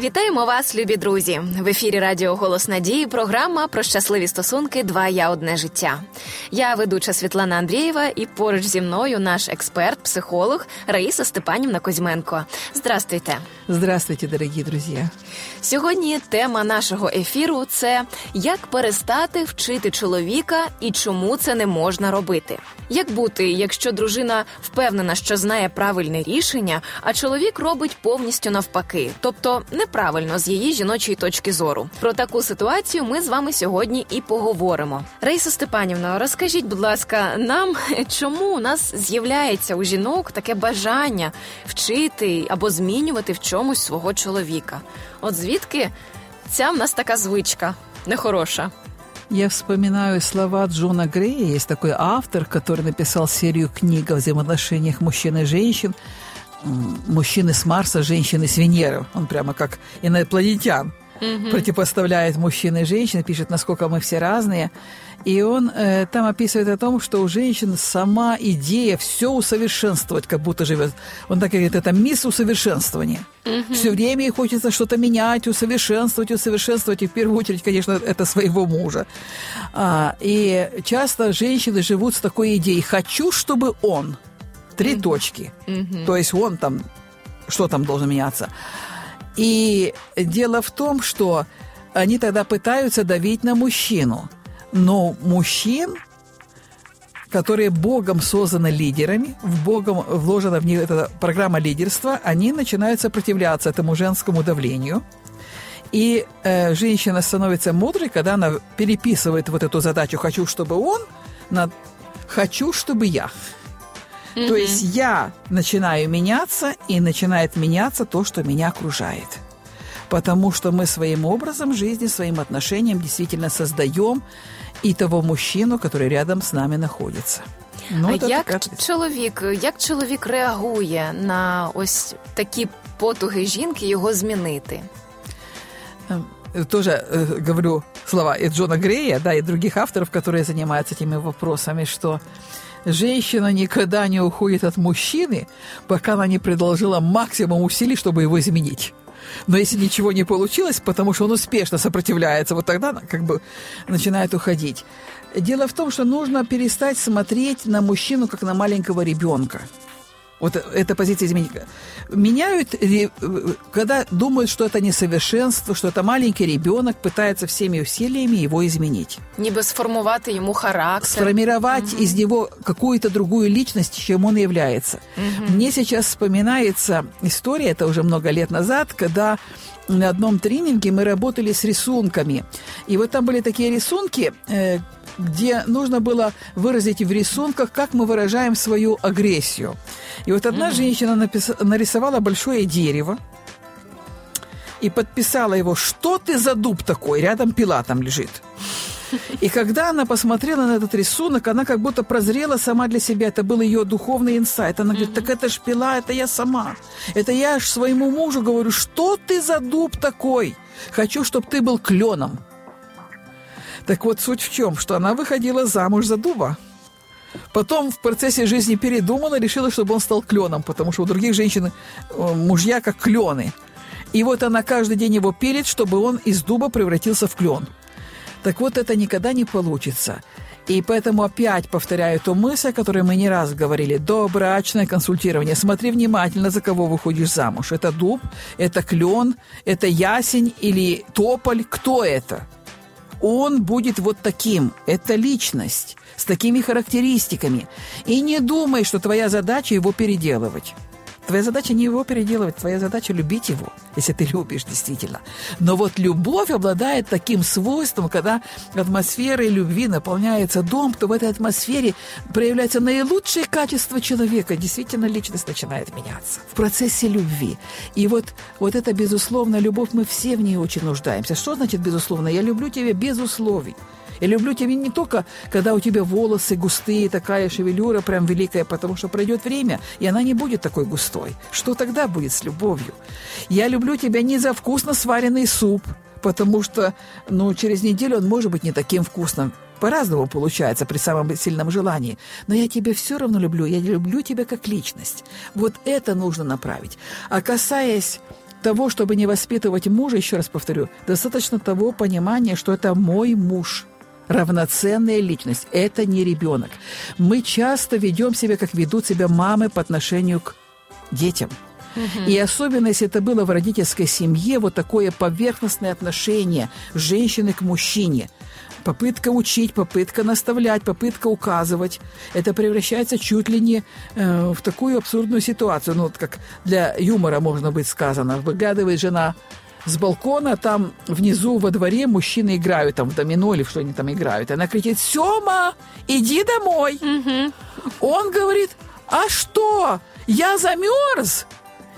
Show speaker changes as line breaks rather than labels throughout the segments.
Вітаємо вас, любі друзі! В ефірі Радіо Голос Надії. Програма про щасливі стосунки Два я одне життя. Я ведуча Світлана Андрієва, і поруч зі мною наш експерт, психолог Раїса Степанівна Козьменко. Здрастуйте.
Здравствуйте, дорогі друзі.
Сьогодні тема нашого ефіру це як перестати вчити чоловіка і чому це не можна робити. Як бути, якщо дружина впевнена, що знає правильне рішення, а чоловік робить повністю навпаки, тобто неправильно з її жіночої точки зору. Про таку ситуацію ми з вами сьогодні і поговоримо. Рейса Степанівна, розкажіть, будь ласка, нам чому у нас з'являється у жінок таке бажання вчити або змінювати в чомусь свого чоловіка? От звідки ця в нас така звичка нехороша?
Я вспоминаю слова Джона Грея. Есть такой автор, который написал серию книг о взаимоотношениях мужчин и женщин. Мужчины с Марса, женщины с Венеры. Он прямо как инопланетян угу. противопоставляет мужчин и женщин, пишет, насколько мы все разные. И он э, там описывает о том, что у женщин сама идея все усовершенствовать, как будто живет. Он так говорит, это мисс усовершенствования. Угу. Все время ей хочется что-то менять, усовершенствовать, усовершенствовать. И в первую очередь, конечно, это своего мужа. А, и часто женщины живут с такой идеей «хочу, чтобы он». Три угу. точки. Угу. То есть он там, что там должен меняться. И дело в том, что они тогда пытаются давить на мужчину. Но мужчин, которые Богом созданы лидерами, в Богом вложена в них эта программа лидерства, они начинают сопротивляться этому женскому давлению. И э, женщина становится мудрой, когда она переписывает вот эту задачу «хочу, чтобы он» на «хочу, чтобы я». Mm-hmm. То есть я начинаю меняться, и начинает меняться то, что меня окружает. Потому что мы своим образом жизни, своим отношением действительно создаем и того мужчину, который рядом з нами знаходиться.
Ну, а як така... чоловік, як чоловік реагує на ось такі потуги жінки його змінити?
Тоже э, говорю слова и Джона Грея, да, и других авторов, которые занимаются этими вопросами, что женщина никогда не уходит от мужчины, пока она не предложила максимум усилий, чтобы его изменить. Но если ничего не получилось, потому что он успешно сопротивляется, вот тогда она как бы начинает уходить. Дело в том, что нужно перестать смотреть на мужчину как на маленького ребенка. Вот эта позиция изменить. Меняют, когда думают, что это несовершенство, что это маленький ребенок, пытается всеми усилиями его изменить.
Ніби сформувати ему характер.
Сформировать угу. из него какую-то другую личность, чем он является. Угу. Мне сейчас вспоминается история, это уже много лет назад, когда на одном тренинге мы работали с рисунками. И вот там были такие рисунки, э, где нужно было выразить в рисунках, как мы выражаем свою агрессию. И вот одна mm-hmm. женщина напис- нарисовала большое дерево и подписала его «Что ты за дуб такой?» Рядом пила там лежит. И когда она посмотрела на этот рисунок, она как будто прозрела сама для себя. Это был ее духовный инсайт. Она говорит, так это ж пила, это я сама. Это я аж своему мужу говорю, что ты за дуб такой? Хочу, чтобы ты был кленом. Так вот, суть в чем, что она выходила замуж за дуба. Потом в процессе жизни передумала, решила, чтобы он стал кленом, потому что у других женщин э, мужья как клены. И вот она каждый день его пилит, чтобы он из дуба превратился в клен. Так вот, это никогда не получится. И поэтому опять повторяю ту мысль, о которой мы не раз говорили. Добрачное консультирование. Смотри внимательно, за кого выходишь замуж. Это дуб, это клен, это ясень или тополь. Кто это? Он будет вот таким. Это личность с такими характеристиками. И не думай, что твоя задача его переделывать. Твоя задача не его переделывать, твоя задача любить его, если ты любишь действительно. Но вот любовь обладает таким свойством, когда атмосферой любви наполняется дом, то в этой атмосфере проявляются наилучшие качества человека. Действительно, личность начинает меняться в процессе любви. И вот, вот эта безусловная любовь, мы все в ней очень нуждаемся. Что значит безусловно? Я люблю тебя без условий. Я люблю тебя не только, когда у тебя волосы густые, такая шевелюра прям великая, потому что пройдет время, и она не будет такой густой. Что тогда будет с любовью? Я люблю тебя не за вкусно сваренный суп, потому что, ну, через неделю он может быть не таким вкусным. По-разному получается при самом сильном желании. Но я тебя все равно люблю. Я люблю тебя как личность. Вот это нужно направить. А касаясь того, чтобы не воспитывать мужа, еще раз повторю, достаточно того понимания, что это мой муж – равноценная личность. Это не ребенок. Мы часто ведем себя, как ведут себя мамы по отношению к детям. И особенно, если это было в родительской семье, вот такое поверхностное отношение женщины к мужчине. Попытка учить, попытка наставлять, попытка указывать. Это превращается чуть ли не э, в такую абсурдную ситуацию. Ну, вот как для юмора можно быть сказано. Выглядывает жена с балкона, там внизу во дворе мужчины играют там в домино или что они там играют. Она кричит, Сема, иди домой. Угу. Он говорит, а что, я замерз?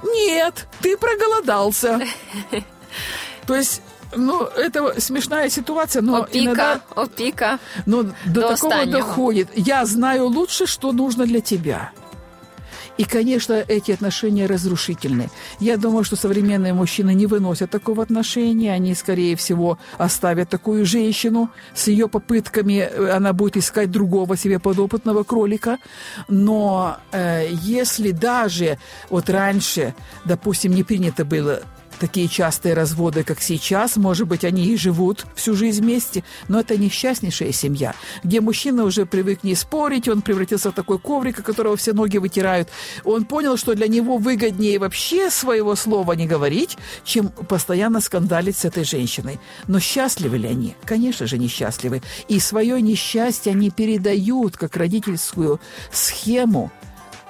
Нет, ты проголодался. То есть ну, это смешная ситуация, но
опика,
иногда...
Опика.
Но до, до такого останнего. доходит. Я знаю лучше, что нужно для тебя. И, конечно, эти отношения разрушительны. Я думаю, что современные мужчины не выносят такого отношения. Они, скорее всего, оставят такую женщину с ее попытками. Э, она будет искать другого себе подопытного кролика. Но э, если даже вот раньше, допустим, не принято было такие частые разводы, как сейчас, может быть, они и живут всю жизнь вместе, но это несчастнейшая семья, где мужчина уже привык не спорить, он превратился в такой коврик, от которого все ноги вытирают. Он понял, что для него выгоднее вообще своего слова не говорить, чем постоянно скандалить с этой женщиной. Но счастливы ли они? Конечно же, несчастливы. И свое несчастье они передают как родительскую схему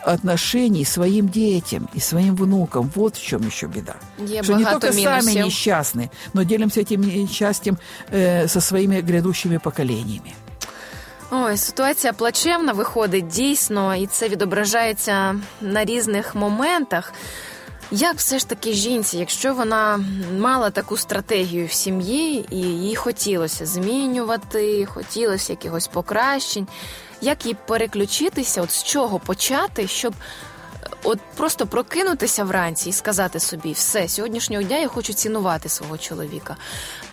отношений своим детям и своим внукам. Вот в чем еще беда.
Є
что не только
минусів.
сами несчастны, но делимся этим несчастьем э, со своими грядущими поколениями.
Ой, ситуація плачевна виходить дійсно, і це відображається на різних моментах. Як все ж таки жінці, якщо вона мала таку стратегію в сім'ї, і їй хотілося змінювати, хотілося якихось покращень, Як їй переключитися, от з чого почати, щоб от просто прокинутися вранці і сказати собі, все, сьогоднішнього дня я хочу цінувати свого чоловіка.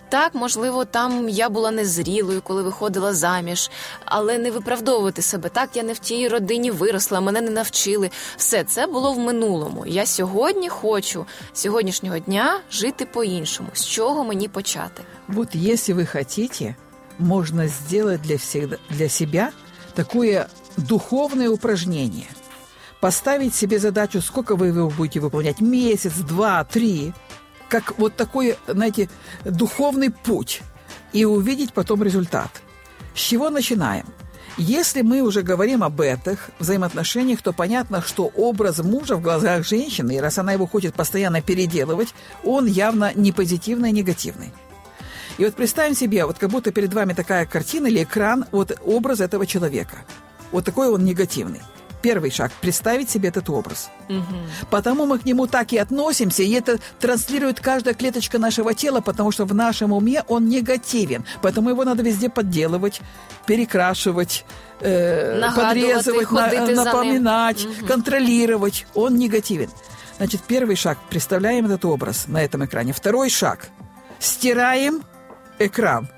Так, можливо, там я була незрілою, коли виходила заміж, але не виправдовувати себе. Так, я не в тій родині виросла, мене не навчили. Все це було в минулому. Я сьогодні хочу сьогоднішнього дня жити по-іншому. З чого мені почати?
Вот если вы хотите, можно сделать для, всегда, для себя такое духовное упражнение. Поставить себе задачу, сколько вы его будете выполнять, месяц, два, три, как вот такой, знаете, духовный путь, и увидеть потом результат. С чего начинаем? Если мы уже говорим об этих взаимоотношениях, то понятно, что образ мужа в глазах женщины, и раз она его хочет постоянно переделывать, он явно не позитивный, а негативный. И вот представим себе, вот как будто перед вами такая картина или экран, вот образ этого человека. Вот такой он негативный. Первый шаг – представить себе этот образ. Угу. Потому мы к нему так и относимся, и это транслирует каждая клеточка нашего тела, потому что в нашем уме он негативен. Поэтому его надо везде подделывать, перекрашивать, э, подрезывать, на, напоминать, угу. контролировать. Он негативен. Значит, первый шаг – представляем этот образ на этом экране. Второй шаг – стираем экран.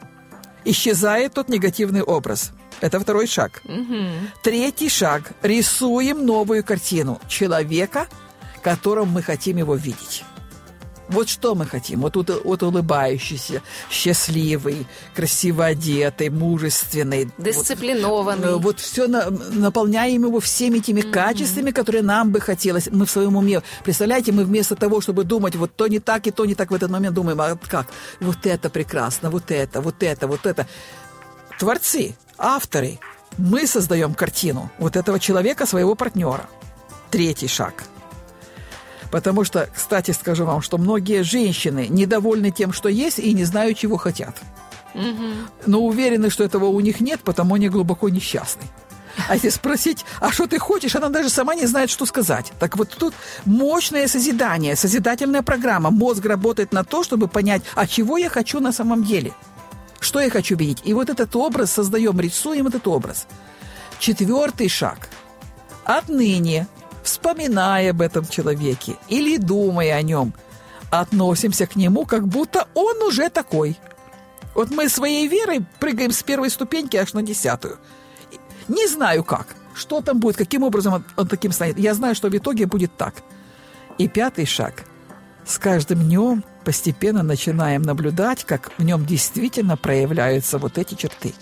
Исчезает тот негативный образ. Это второй шаг. Угу. Третий шаг. Рисуем новую картину человека, которым мы хотим его видеть. Вот что мы хотим. Вот, вот, вот улыбающийся, счастливый, красиво одетый, мужественный.
Дисциплинованный.
Вот, вот все на, наполняем его всеми теми mm-hmm. качествами, которые нам бы хотелось. Мы в своем уме. Представляете, мы вместо того, чтобы думать, вот то не так и то не так в этот момент думаем, а как? Вот это прекрасно, вот это, вот это, вот это. Творцы, авторы, мы создаем картину вот этого человека, своего партнера. Третий шаг – Потому что, кстати, скажу вам, что многие женщины недовольны тем, что есть, и не знают, чего хотят. Угу. Но уверены, что этого у них нет, потому они глубоко несчастны. А если спросить, а что ты хочешь, она даже сама не знает, что сказать. Так вот тут мощное созидание, созидательная программа. Мозг работает на то, чтобы понять, а чего я хочу на самом деле. Что я хочу видеть. И вот этот образ создаем, рисуем этот образ. Четвертый шаг. Отныне вспоминая об этом человеке или думая о нем, относимся к нему, как будто он уже такой. Вот мы своей верой прыгаем с первой ступеньки аж на десятую. Не знаю как, что там будет, каким образом он, он таким станет. Я знаю, что в итоге будет так. И пятый шаг с каждым днем постепенно начинаем наблюдать, как в нем действительно проявляются вот эти черты.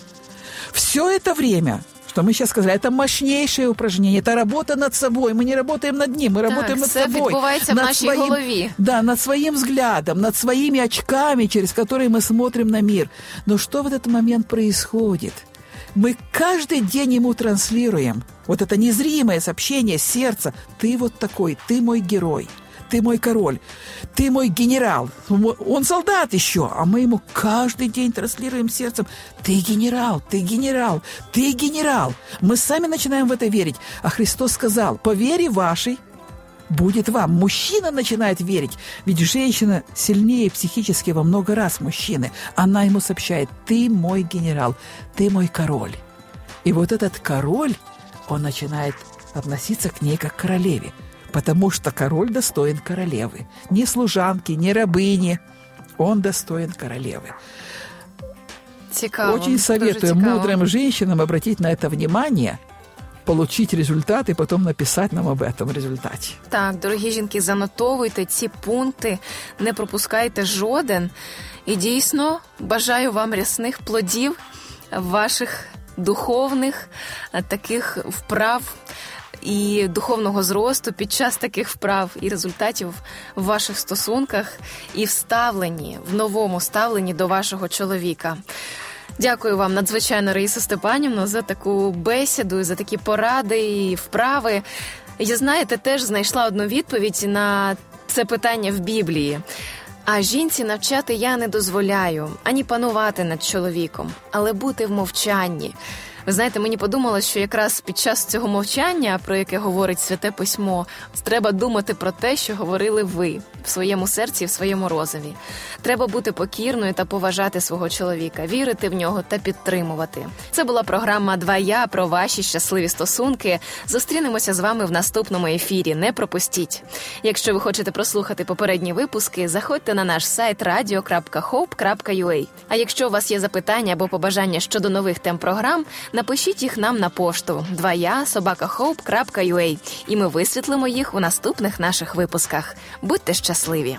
Все это время что мы сейчас сказали, это мощнейшее упражнение, это работа над собой. Мы не работаем над ним, мы
так,
работаем над
це
собой.
відбувається
над
в нашій
своим,
голові.
Да, над своим взглядом, над своими очками, через которые мы смотрим на мир. Но что в этот момент происходит? Мы каждый день ему транслируем вот это незримое сообщение сердца. Ты вот такой, ты мой герой ты мой король, ты мой генерал. Он солдат еще, а мы ему каждый день транслируем сердцем, ты генерал, ты генерал, ты генерал. Мы сами начинаем в это верить. А Христос сказал, по вере вашей будет вам. Мужчина начинает верить, ведь женщина сильнее психически во много раз мужчины. Она ему сообщает, ты мой генерал, ты мой король. И вот этот король, он начинает относиться к ней как к королеве – потому что король достоин королевы. Ни служанки, ни рабыни. Он достоин королевы.
Цікаво.
Очень советую мудрым женщинам обратить на это внимание, получить результат и потом написать нам об этом результате.
Так, дорогі жінки, занотовуйте ці пункти, не пропускайте жоден. І дійсно бажаю вам рясних плодів ваших духовних таких вправ і духовного зросту під час таких вправ і результатів в ваших стосунках і в ставленні, в новому ставленні до вашого чоловіка. Дякую вам надзвичайно, Раїса Степанівна, за таку бесіду, за такі поради і вправи. Я знаєте, теж знайшла одну відповідь на це питання в Біблії. А жінці навчати я не дозволяю ані панувати над чоловіком, але бути в мовчанні. Ви знаєте, мені подумалось, що якраз під час цього мовчання, про яке говорить святе письмо, треба думати про те, що говорили ви в своєму серці, в своєму розумі. Треба бути покірною та поважати свого чоловіка, вірити в нього та підтримувати. Це була програма «Два я» про ваші щасливі стосунки. Зустрінемося з вами в наступному ефірі. Не пропустіть. Якщо ви хочете прослухати попередні випуски, заходьте на наш сайт radio.hope.ua. А якщо у вас є запитання або побажання щодо нових тем програм, напишіть їх нам на пошту 2я собакахоп.ua і ми висвітлимо їх у наступних наших випусках. Будьте щасливі!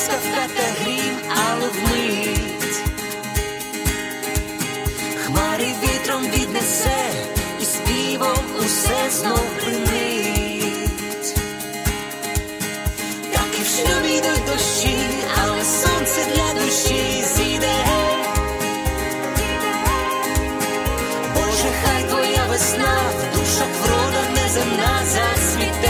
блискавка та грім, але вмить. Хмари вітром віднесе і співом усе знов примить. Так і в шлюбі йдуть дощі, але сонце для душі зійде. Боже, хай твоя весна в душах врода неземна зацвіте.